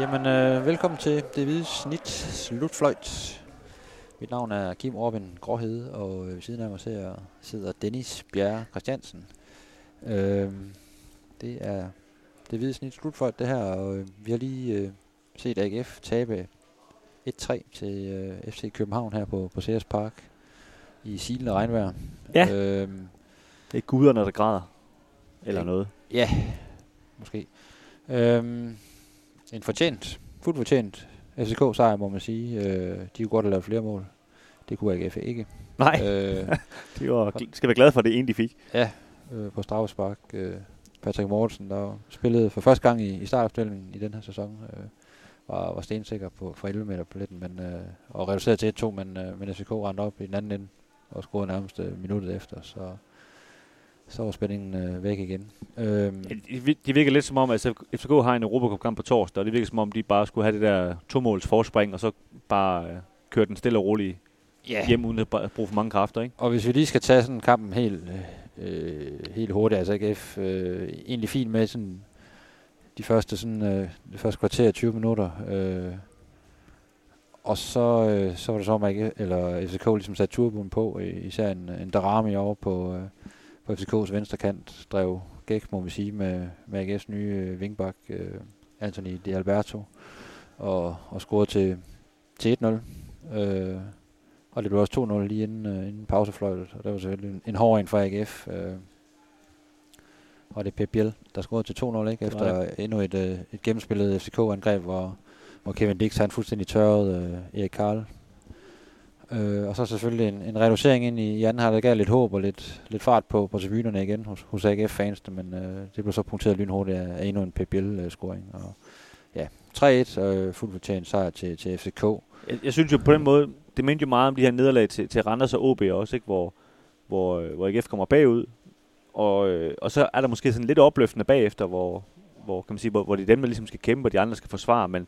Jamen, øh, velkommen til Det Hvide Snit Slutfløjt. Mit navn er Kim Orben Gråhede, og øh, ved siden af mig ser, sidder Dennis Bjerre Christiansen. Øh, det er Det Hvide Snit Slutfløjt, det her, og øh, vi har lige øh, set AGF tabe 1-3 til øh, FC København her på, på CS Park i silende regnvejr. Ja. Øh, Det er guderne, der græder. Eller noget. Ja, måske. Øhm, en fortjent, fuldt fortjent FCK-sejr, må man sige. Øh, de kunne godt have lavet flere mål. Det kunne AGF ikke. Nej, Øh, de var, skal være glade for det ene, de fik. ja, øh, på straffespark. Øh, Patrick Mortensen, der spillede for første gang i, i startopstillingen i den her sæson, øh, var, var stensikker på, for 11 meter på letten, men, øh, og reduceret til 1-2, men, øh, men FCK rendte op i den anden ende og scorede nærmest øh, minuttet efter, så, så var spændingen øh, væk igen. Øhm, Ja, De, vir- de virker lidt som om, at FCK har en Europacup-kamp på torsdag, og det virker som om, de bare skulle have det der to-måls forspring, og så bare øh, køre den stille og roligt ja. hjem, uden at br- bruge for mange kræfter, ikke? Og hvis vi lige skal tage sådan kampen helt, øh, helt hurtigt, altså AGF øh, egentlig fint med sådan de første sådan øh, det første kvarter 20 minutter. Øh, og så, øh, så var det så, at AGF, eller FCK ligesom satte turboen på, øh, især en, en Darami over på, øh, på FCK's venstre kant, drev gæk, må vi sige, med, med AGF's nye øh, vingbak, øh, Anthony Di Alberto, og, og scorede til, til 1-0. Øh, og det blev også 2-0 lige inden, øh, inden pausefløjtet, og det var selvfølgelig en, en hård en for AGF. Øh, og det er Pep Biel, der scorede til 2-0, ikke? Efter endnu et, øh, et gennemspillet FCK-angreb, hvor, hvor Kevin Dix han fuldstændig tørrede øh, Erik Karl. Øh, og så selvfølgelig en, en reducering ind i, i anden halvleg gav lidt håb og lidt, lidt fart på, på tribunerne igen hos, hos AGF-fansene, men øh, det blev så punkteret lynhurtigt af, af endnu en Pep Biel-scoring. Og ja, 3-1 øh, fuldt fortjent sejr til, til FCK. Jeg, jeg synes jo på den måde, det mindte jo meget om de her nederlag til, til Randers og OB også, ikke? Hvor, hvor, øh, hvor AGF kommer bagud, og, øh, og så er der måske sådan lidt opløftende bagefter, hvor, hvor, kan man sige, hvor, hvor det er dem, der ligesom skal kæmpe, og de andre skal forsvare, men,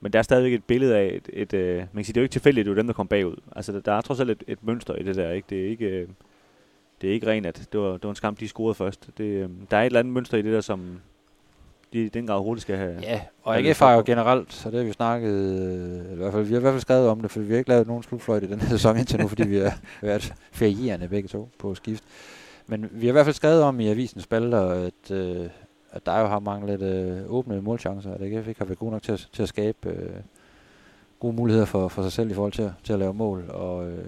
men der er stadigvæk et billede af, et, et, øh, man kan sige, det er jo ikke tilfældigt, det er jo dem, der kommer bagud. Altså, der, der er trods alt et, et mønster i det der, ikke? Det er ikke, øh, det er ikke rent, at det var, det var en skam, de scorede først. Det, øh, der er et eller andet mønster i det der, som de i den grad hurtigt skal have. Ja, og AGF har jo generelt, så det har vi snakket, øh, i hvert fald, vi har i hvert fald skrevet om det, for vi har ikke lavet nogen slutfløjt i den her sæson indtil nu, fordi vi har været ferierende begge to på skift. Men vi har i hvert fald skrevet om i avisens spalter, at, øh, at der jo har manglet øh, åbne målchancer, at AGF ikke har været god nok til at, til at skabe øh, gode muligheder for, for sig selv i forhold til, at- til at lave mål, og øh,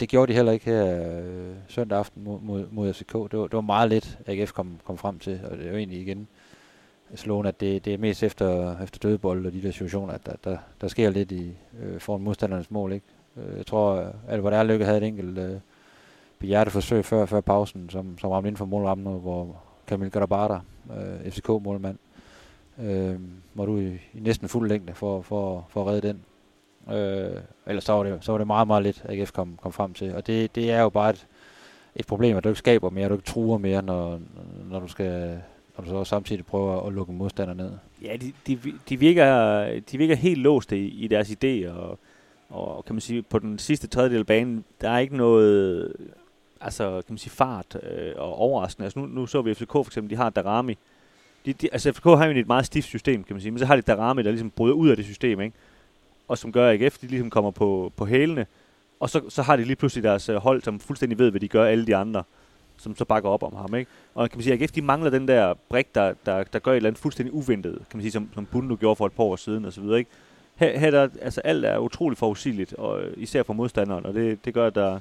det gjorde de heller ikke her øh, søndag aften mod, mod, mod FCK. Det var, det var meget lidt, AGF kom, kom frem til, og det er jo egentlig igen slående, at det, det er mest efter, efter dødebold og de der situationer, at der, der, der sker lidt i, øh, foran modstandernes mål. Ikke? Øh, jeg tror, at hvor der lykke havde et enkelt øh, behjerteforsøg før, før pausen, som, som ramte inden for målrammen, hvor Kamil Gadabata, øh, FCK-målmand, øh, var du i, i næsten fuld længde for, for, for at redde den. Øh, ellers så var, det, så var det meget, meget lidt, AGF kom, kom frem til. Og det, det er jo bare et, et problem, at du ikke skaber mere, du ikke truer mere, når, når du skal når du så samtidig prøver at lukke modstander ned. Ja, de, de, de, virker, de virker helt låste i, i deres idé, og, og kan man sige, på den sidste tredjedel af banen, der er ikke noget, altså kan man sige, fart øh, og overraskende. Altså nu, nu så vi FCK for eksempel, de har Darami. De, de, altså FCK har jo et meget stift system, kan man sige, men så har de Darami, der ligesom bryder ud af det system, ikke? Og som gør, at AGF, de ligesom kommer på, på hælene, og så, så har de lige pludselig deres øh, hold, som fuldstændig ved, hvad de gør, alle de andre som så bakker op om ham. Ikke? Og kan man sige, at AGF de mangler den der brik, der, der, der gør et eller andet fuldstændig uventet, kan man sige, som, som Bundu gjorde for et par år siden og så videre. Ikke? Her, her der, altså alt er utroligt forudsigeligt, og især for modstanderen, og det, det gør, at der,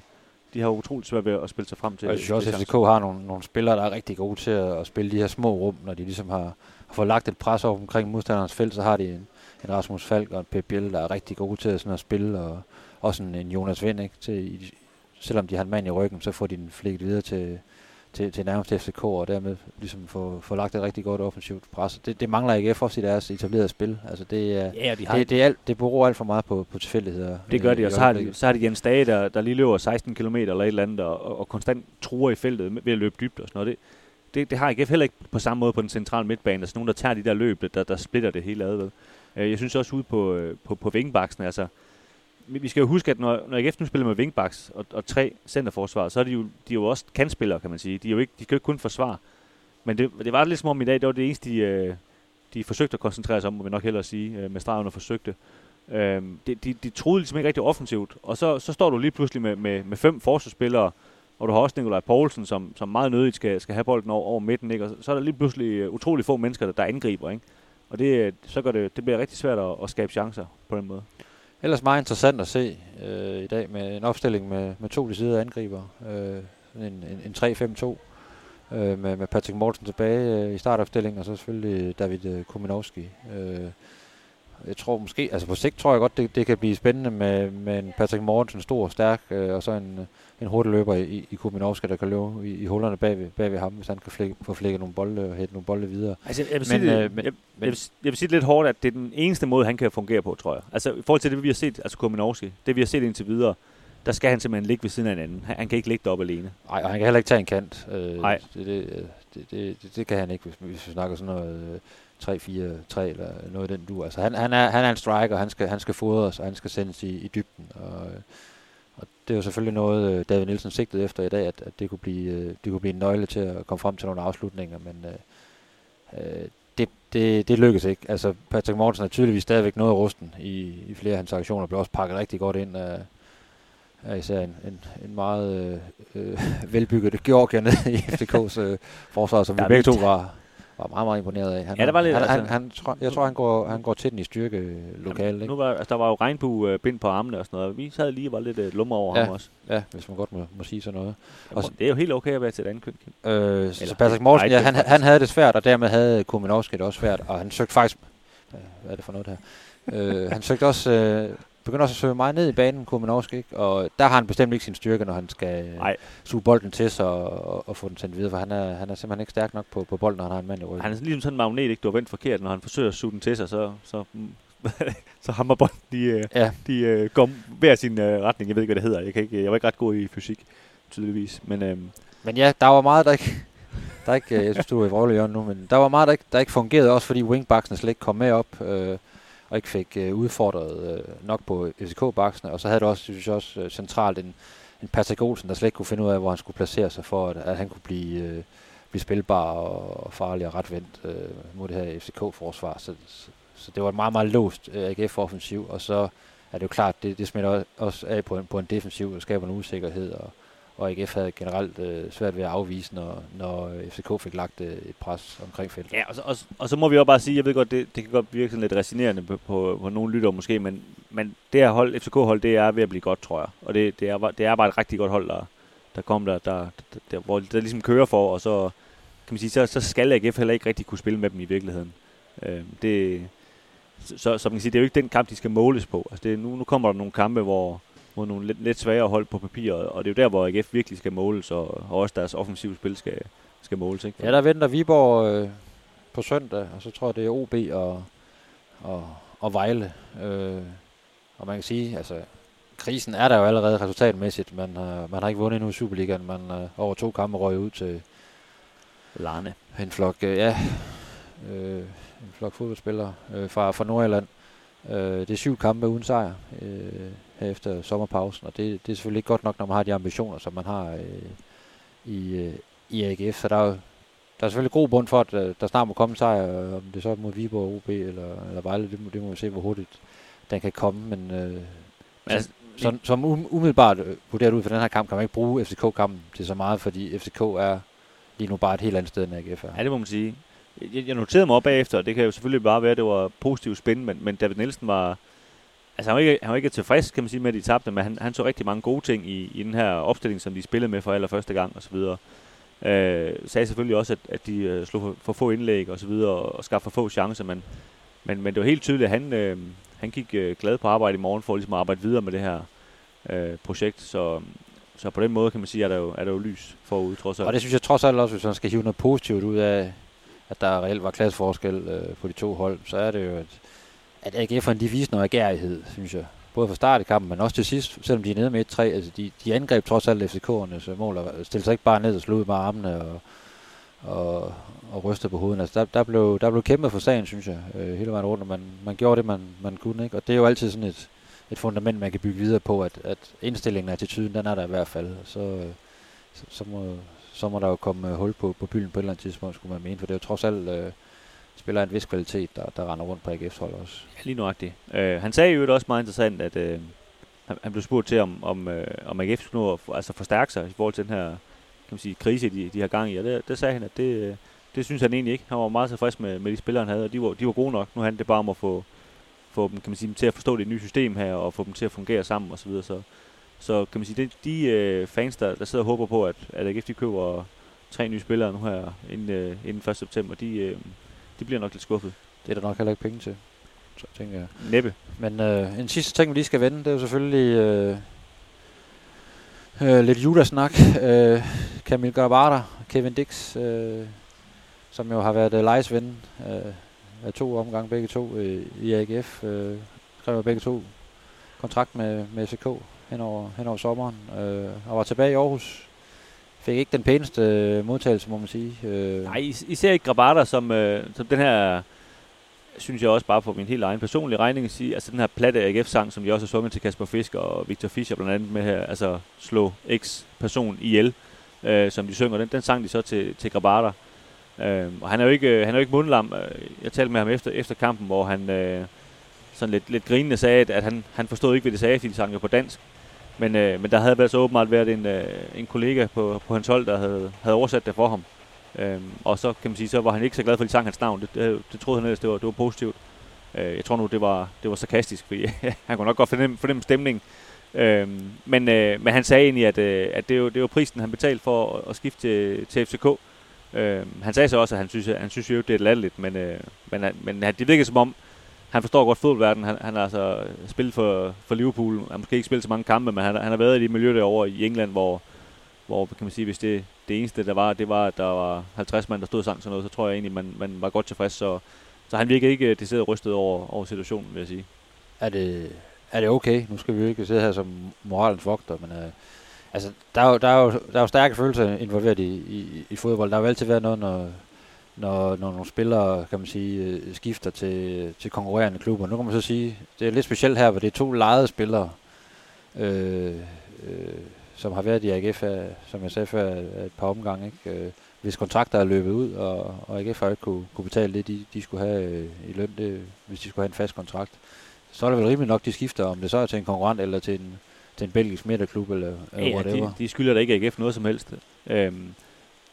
de har utroligt svært ved at spille sig frem til. Og jeg synes også, at FCK har nogle, nogle spillere, der er rigtig gode til at, at spille de her små rum, når de ligesom har, har fået lagt et pres over omkring modstanderens felt, så har de en, en Rasmus Falk og en Pep Biel, der er rigtig gode til sådan at spille, og også en, en Jonas Vind, ikke? Til, i, selvom de har en mand i ryggen, så får de den flækket videre til, til, til nærmest FCK, og dermed ligesom få, få lagt et rigtig godt offensivt pres. Det, det mangler AGF også i deres etablerede spil. Altså det, er, Ja, og de har, det, det, er alt, det beror alt for meget på, på tilfældigheder. det gør øh, de, og så har de, så har de Jens Dage, der, der lige løber 16 km eller et eller andet, og, og konstant truer i feltet ved at løbe dybt og sådan noget. Det, det, det har AGF heller ikke på samme måde på den centrale midtbane. Altså nogen, der tager de der løb, der, der splitter det hele ad. Ved. Øh, Jeg synes også ude på, øh, på, på vingbaksen, altså vi skal jo huske, at når, når AGF nu spiller med wingbacks og, og tre centerforsvar, så er de jo, de er jo også kantspillere, kan man sige. De, er jo ikke, de skal jo ikke kun forsvare. Men det, det var lidt som om i dag, det var det eneste, de, øh, de forsøgte at koncentrere sig om, må vi nok hellere sige, øh, med stregen og forsøgte. Øh, de, de, de troede ligesom ikke rigtig offensivt, og så, så står du lige pludselig med, med, med fem forsvarsspillere, og du har også Nikolaj Poulsen, som, som meget nødigt skal, skal have bolden over, over midten, ikke? og så er der lige pludselig øh, utrolig få mennesker, der, der angriber, ikke? og det, så gør det, det bliver rigtig svært at, at skabe chancer på den måde. Ellers meget interessant at se øh, i dag med en opstilling med, med to sider angriber. Øh, en, en, en 3-5-2 øh, med, med Patrick Mortensen tilbage øh, i startopstillingen, og så selvfølgelig David øh, Kuminowski. Øh, jeg tror måske, altså på sigt tror jeg godt, det, det kan blive spændende med, med en Patrick Mortensen, stor og stærk, øh, og så en, en hurtig løber i, i Kuminowski, der kan løbe i, i hullerne bag ved, bag ved ham, hvis han kan flække, få flækket nogle bolde og hætte nogle bolde videre. Altså, jeg vil, sige men, det, øh, men, jeg, jeg, vil, jeg vil sige det lidt hårdt, at det er den eneste måde, han kan fungere på, tror jeg. Altså i forhold til det, vi har set, altså Kuminowski, det vi har set indtil videre, der skal han simpelthen ligge ved siden af en anden. Han, han kan ikke ligge deroppe alene. Nej, og han kan heller ikke tage en kant. Øh, Nej. Det, det, det, det, det kan han ikke, hvis, hvis vi snakker sådan noget... Øh, 3-4-3 eller noget af den du. Altså han, han, er, han er en striker, han skal, han skal fodres, og han skal sendes i, i dybden. Og, og det er jo selvfølgelig noget, øh, David Nielsen sigtede efter i dag, at, at det, kunne blive, øh, det kunne blive en nøgle til at komme frem til nogle afslutninger, men øh, øh, det, det, det lykkedes ikke. Altså Patrick Mortensen er tydeligvis stadigvæk noget rusten i, i flere af hans aktioner, blev også pakket rigtig godt ind af, af især en, en, en meget øh, øh velbygget Georgier nede i FCK's øh, forsvar, som vi begge to var, var meget, meget imponeret af. Han, ja, der var lidt, han, altså, han, han, tror, jeg tror, han går, han går til den i styrke lokalt. Nu var, altså, der var jo regnbue bind på armene og sådan noget. Vi sad lige og var lidt uh, lummer over ja, ham også. Ja, hvis man godt må, må sige sådan noget. Og, det er jo helt okay at være til et andet køn. Øh, så Patrick Morsen, ja, han, han havde det svært, og dermed havde Kuminovski det også svært. Og han søgte faktisk... Hvad er det for noget her? øh, han søgte også... Øh, begynder også at søge meget ned i banen, Kuminovski, ikke? Og der har han bestemt ikke sin styrke, når han skal Ej. suge bolden til sig og, og, og, få den sendt videre, for han er, han er simpelthen ikke stærk nok på, på bolden, når han har en mand i ryggen. Han er ligesom sådan en magnet, ikke? Du har vendt forkert, når han forsøger at suge den til sig, så, så, så hammer bolden, de, øh, ja. de uh, går hver sin uh, retning. Jeg ved ikke, hvad det hedder. Jeg, kan ikke, jeg var ikke ret god i fysik, tydeligvis. Men, uh, men ja, der var meget, der ikke... Der ikke jeg synes, du er i vrøvle nu, men der var meget, der ikke, der ikke fungerede, også fordi wingbacksene slet ikke kom med op. Øh, og ikke fik øh, udfordret øh, nok på FCK-baksene. Og så havde du også, synes jeg også, øh, centralt en, en Patrick Olsen, der slet ikke kunne finde ud af, hvor han skulle placere sig for, at, at han kunne blive, øh, blive spilbar og, og farlig og retvendt øh, mod det her FCK-forsvar. Så, så, så det var et meget, meget låst øh, AGF-offensiv, og så er det jo klart, det, det smitter også af på en, på en defensiv, og skaber en usikkerhed, og, og AGF havde generelt øh, svært ved at afvise, når, når øh, FCK fik lagt øh, et pres omkring feltet. Ja, og så, og, og så må vi også bare sige, jeg ved godt, det, det kan godt virke sådan lidt resinerende på, på, på nogle lytter måske, men, men det her hold, FCK-hold, det er ved at blive godt, tror jeg. Og det, det, er, det er bare et rigtig godt hold, der, der kom der, der, der, der, hvor der ligesom kører for, og så kan man sige, så, så skal AGF heller ikke rigtig kunne spille med dem i virkeligheden. Øh, det, så, så man kan sige, det er jo ikke den kamp, de skal måles på. Altså det, nu, nu kommer der nogle kampe, hvor, mod nogle lidt, lidt svagere hold på papiret, og det er jo der, hvor AGF virkelig skal måles, og, og også deres offensive spil skal, skal måles. Ikke? Ja, der venter Viborg øh, på søndag, og så tror jeg, det er OB og, og, og Vejle. Øh, og man kan sige, altså, krisen er der jo allerede resultatmæssigt. Man har, man har ikke vundet endnu i Superligaen. Man øh, over to kampe røg ud til Larne. En flok, øh, ja, øh, en flok fodboldspillere øh, fra, fra Nordjylland. Øh, det er syv kampe uden sejr. Øh, her efter sommerpausen, og det, det er selvfølgelig ikke godt nok, når man har de ambitioner, som man har øh, i, øh, i AGF, så der er jo der er selvfølgelig god bund for, at øh, der snart må komme sejr, øh, om det så er mod Viborg, OB eller, eller Vejle, det må, det må vi se, hvor hurtigt den kan komme, men øh, altså, som, som umiddelbart øh, vurderet ud for den her kamp, kan man ikke bruge FCK-kampen til så meget, fordi FCK er lige nu bare et helt andet sted end AGF er. Ja, det må man sige. Jeg, jeg noterede mig op bagefter, og det kan jo selvfølgelig bare være, at det var positivt spændende, men, men David Nielsen var, altså han var, ikke, han var ikke tilfreds, kan man sige, med at de tabte, men han, han så rigtig mange gode ting i, i den her opstilling, som de spillede med for allerførste gang osv. Øh, sagde selvfølgelig også, at, at de øh, slog for, for få indlæg og så videre, og, og skaffede for få chancer, men, men, men det var helt tydeligt, at han, øh, han gik øh, glad på arbejde i morgen for ligesom at arbejde videre med det her øh, projekt, så, så på den måde kan man sige, at der jo, er der jo lys forud, trods alt. Og det synes jeg trods alt også, hvis man skal hive noget positivt ud af, at der reelt var klasseforskel øh, på de to hold, så er det jo, at at AGF'erne de viste noget agerighed, synes jeg. Både fra start i kampen, men også til sidst, selvom de er nede med 1-3. Altså de, de angreb trods alt FCK'ernes øh, mål og stillede sig ikke bare ned og slog ud med armene og, og, og ryste på hovedet. Altså der, der, blev, der blev kæmpet for sagen, synes jeg, øh, hele vejen rundt, og man, man gjorde det, man, man kunne. Ikke? Og det er jo altid sådan et, et fundament, man kan bygge videre på, at, at indstillingen og attituden, den er der i hvert fald. Så, øh, så, så, må, så må der jo komme øh, hul på, på bylden på et eller andet tidspunkt, skulle man mene, for det er jo trods alt... Øh, spiller en vis kvalitet, der, der render rundt på AGF's hold også. Ja, lige nøjagtigt. Øh, han sagde jo også meget interessant, at øh, han, han blev spurgt til, om, om, øh, om AGF skulle nå at for, altså forstærke sig i forhold til den her kan man sige, krise, de, de har gang i. Og det, det sagde han, at det, øh, det synes han egentlig ikke. Han var meget tilfreds med, med de spillere, han havde, og de var, de var gode nok. Nu handler det bare om at få, få dem, kan man sige, til at forstå det nye system her, og få dem til at fungere sammen osv. Så, videre. så, så kan man sige, det, de øh, fans, der, der sidder og håber på, at, at AGF de køber tre nye spillere nu her inden, øh, inden 1. september, de, øh, de bliver nok lidt skuffet. Det er der nok heller ikke penge til, så tænker jeg. Næppe. Men øh, en sidste ting, vi lige skal vende, det er jo selvfølgelig øh, øh, lidt Judas-snak. Øh, Camille Garbata, Kevin Dix, øh, som jo har været øh, lejesven øh, af to omgange begge to øh, i AGF. Øh, skrev begge to kontrakt med, med FCK hen over, hen over sommeren, øh, og var tilbage i Aarhus. Fik ikke den pæneste øh, modtagelse, må man sige. Øh. Nej, I, ser ikke Grabater, som, øh, som den her, synes jeg også bare på min helt egen personlige regning at sige, altså den her platte AGF-sang, som de også har sunget til Kasper Fisk og Victor Fischer blandt andet med her, altså slå X-person ihjel, øh, som de synger, den, den sang de så til, til Grabater. Øh, og han er jo ikke, øh, han er jo ikke mundlam. Øh, jeg talte med ham efter, efter kampen, hvor han øh, sådan lidt, lidt grinende sagde, at, at han, han forstod ikke, hvad de sagde, fordi de sang jo på dansk. Men, øh, men der havde altså åbenbart været en, øh, en kollega på, på hans hold, der havde, havde oversat det for ham. Øhm, og så kan man sige, så var han ikke så glad for, at de sang hans navn. Det, det, det troede han ellers, det var, det var positivt. Øh, jeg tror nu, det var, det var sarkastisk, fordi han kunne nok godt fornemme, fornemme stemning. Øhm, men, øh, men han sagde egentlig, at, øh, at det, var, det var prisen, han betalte for at, at skifte til, til FCK. Øhm, han sagde så også, at han synes, at han synes jo, det er latterligt, men, øh, men, men det virkede som om, han forstår godt fodboldverdenen. Han, han har altså spillet for, for Liverpool. Han har måske ikke spillet så mange kampe, men han, han har været i det miljø derovre i England, hvor, hvor kan man sige, hvis det, det eneste, der var, det var, at der var 50 mand, der stod og sang sådan noget, så tror jeg egentlig, man, man var godt tilfreds. Så, så han virker ikke øh, det sidder rystet over, over situationen, vil jeg sige. Er det, er det okay? Nu skal vi jo ikke sidde her som moralens vogter, men øh, altså, der, er jo, der, er jo, der er jo stærke følelser involveret i, i, i fodbold. Der har jo altid været noget, når, når, når nogle spillere, kan man sige, øh, skifter til, til konkurrerende klubber. Nu kan man så sige, det er lidt specielt her, hvor det er to lejede spillere, øh, øh, som har været i AGF, som jeg sagde før, et par omgange, ikke? Øh, hvis kontrakter er løbet ud, og, og AGF har ikke kunne, kunne betale det, de, de skulle have øh, i løn, det, hvis de skulle have en fast kontrakt, så er det vel rimelig nok, de skifter, om det så er til en konkurrent eller til en, til en belgisk midterklub eller, eller ja, whatever. De, de skylder da ikke AGF noget som helst. Øhm,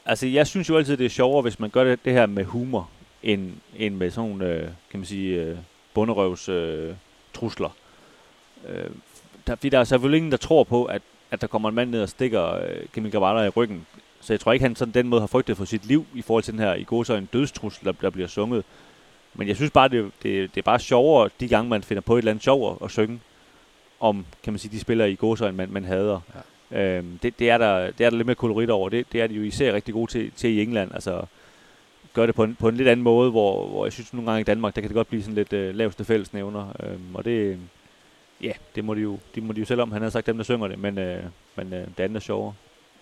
altså, jeg synes jo altid, det er sjovere, hvis man gør det, det her med humor, end, end med sådan nogle, øh, kan man sige, øh, bunderøvs øh, trusler. Øh, der, fordi der er selvfølgelig ingen, der tror på, at, at der kommer en mand ned og stikker øh, Kemil Gavada i ryggen. Så jeg tror ikke, han sådan den måde har frygtet for sit liv i forhold til den her i går så en dødstrussel, der, der bliver sunget. Men jeg synes bare, det, det, det er bare sjovere, de gange man finder på et eller andet sjov at synge om, kan man sige, de spillere i gåsøjne, man, man hader. Ja. Øhm, det, det, er der, det er der lidt mere kolorit over. Det, det er de jo især rigtig gode til, til i England. Altså, gør det på en, på en lidt anden måde, hvor, hvor jeg synes nogle gange i Danmark, der kan det godt blive sådan lidt øh, laveste fællesnævner. Øhm, og det, ja, det må de jo, de må de jo selv om. Han har sagt dem, der synger det, men, øh, men øh, det andet er sjovere.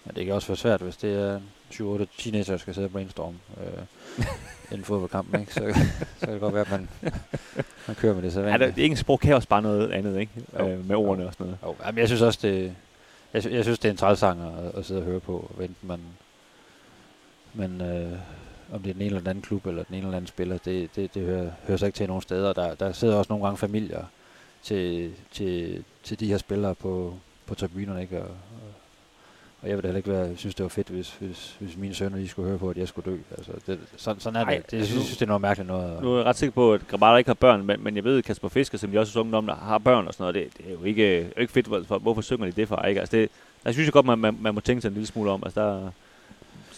Men det kan også være svært, hvis det er 7-8 teenager, der skal sidde og brainstorm øh, en fodboldkamp, ikke? Så, så kan det godt være, at man, man kører med det så ja, det, engelsk sprog kan også bare noget andet, ikke? Jo, øh, med ordene jo, og sådan noget. Jo, jamen, jeg synes også, det, jeg, jeg synes, det er en trælsang at, at sidde og høre på, enten man, man øh, om det er den ene eller den anden klub, eller den ene eller anden spiller, det, det, det hører, hører sig ikke til nogen steder. Der, der sidder også nogle gange familier til, til, til de her spillere på, på tribunerne, ikke? Og, og jeg vil da heller ikke være, synes, det var fedt, hvis, hvis, hvis mine sønner lige skulle høre på, at jeg skulle dø. Altså, det, sådan, sådan er Ej, det. det jeg synes, det er noget mærkeligt noget. Nu er jeg ret sikker på, at Grabata ikke har børn, men, men jeg ved, at Kasper Fisker, som de også sunget om, der har børn og sådan noget, det, det er jo ikke, ikke fedt, for, hvorfor synger de det for? Ikke? Altså, det, der synes jeg godt, man, man, man må tænke sig en lille smule om. Altså, der,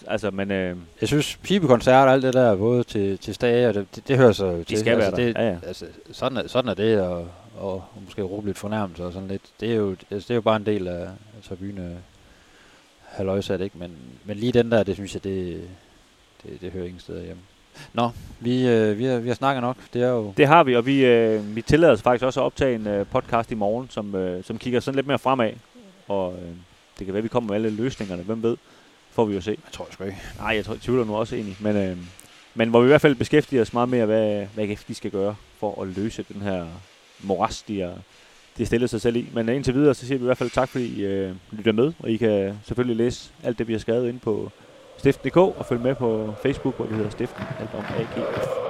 altså, men, øh, jeg synes, pibekoncert og alt det der, både til, til stage, og det, det, det hører sig jo til. De skal altså, være det, der. Ja, ja. Altså, sådan, er, sådan er det, og, og, og måske råbe lidt fornærmelse og sådan lidt. Det er jo, altså, det er jo bare en del af, af tribunen halvøjsat, ikke? Men, men lige den der, det synes jeg, det, det, det hører ingen steder hjemme. Nå, vi, øh, vi, har, vi har snakket nok. Det er jo... Det har vi, og vi, øh, vi tillader os faktisk også at optage en øh, podcast i morgen, som, øh, som kigger sådan lidt mere fremad. Og øh, det kan være, at vi kommer med alle løsningerne. Hvem ved? Får vi jo se. Jeg tror sgu ikke. Nej, jeg tror, tvivler nu også egentlig. Men, øh, men hvor vi i hvert fald beskæftiger os meget mere, hvad, hvad de skal gøre for at løse den her morast, de har, de stillede sig selv i. Men indtil videre, så siger vi i hvert fald tak, fordi I øh, lytter med, og I kan selvfølgelig læse alt det, vi har skrevet ind på stift.dk og følge med på Facebook, hvor det hedder Stiften, alt om AGF.